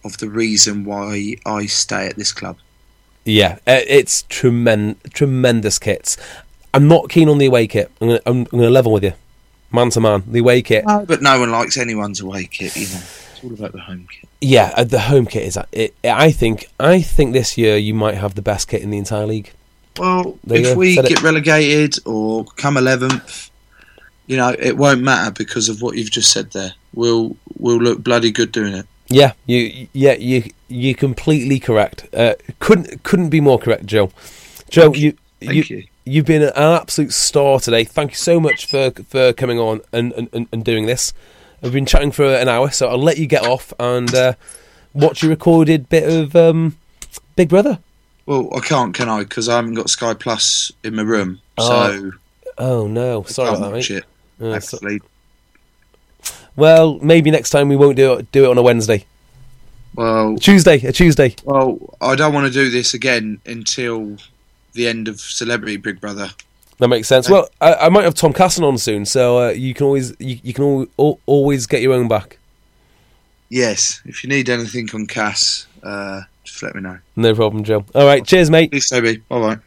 of the reason why I stay at this club. Yeah, uh, it's tremen- tremendous kits. I'm not keen on the away kit. I'm gonna, I'm, I'm gonna level with you, man to man. The away kit, But no one likes anyone's away kit, you know. It's all about the home kit. yeah, uh, the home kit is. uh, It, I think I think this year you might have the best kit in the entire league. Well, There if we said it. get relegated or come 11th, you know, it won't matter because of what you've just said there. We'll we'll look bloody good doing it. Yeah, you yeah you you're completely correct. Uh, couldn't couldn't be more correct, Joe. Joe, you Thank you. You've been an absolute star today. Thank you so much for for coming on and, and, and- doing this. I've been chatting for an hour, so I'll let you get off and uh, watch your recorded bit of um, Big Brother. Well, I can't, can I? Because I haven't got Sky Plus in my room, Oh, so Oh no, I sorry about that, mate. it. So- well, maybe next time we won't do it. Do it on a Wednesday, well, Tuesday, a Tuesday. well, I don't want to do this again until the end of Celebrity Big Brother. That makes sense. Well, I, I might have Tom Casson on soon, so uh, you can always you, you can al- al- always get your own back. Yes, if you need anything on Cass, uh, just let me know. No problem, Joe. All right, cheers, mate. Please, Toby. Bye bye.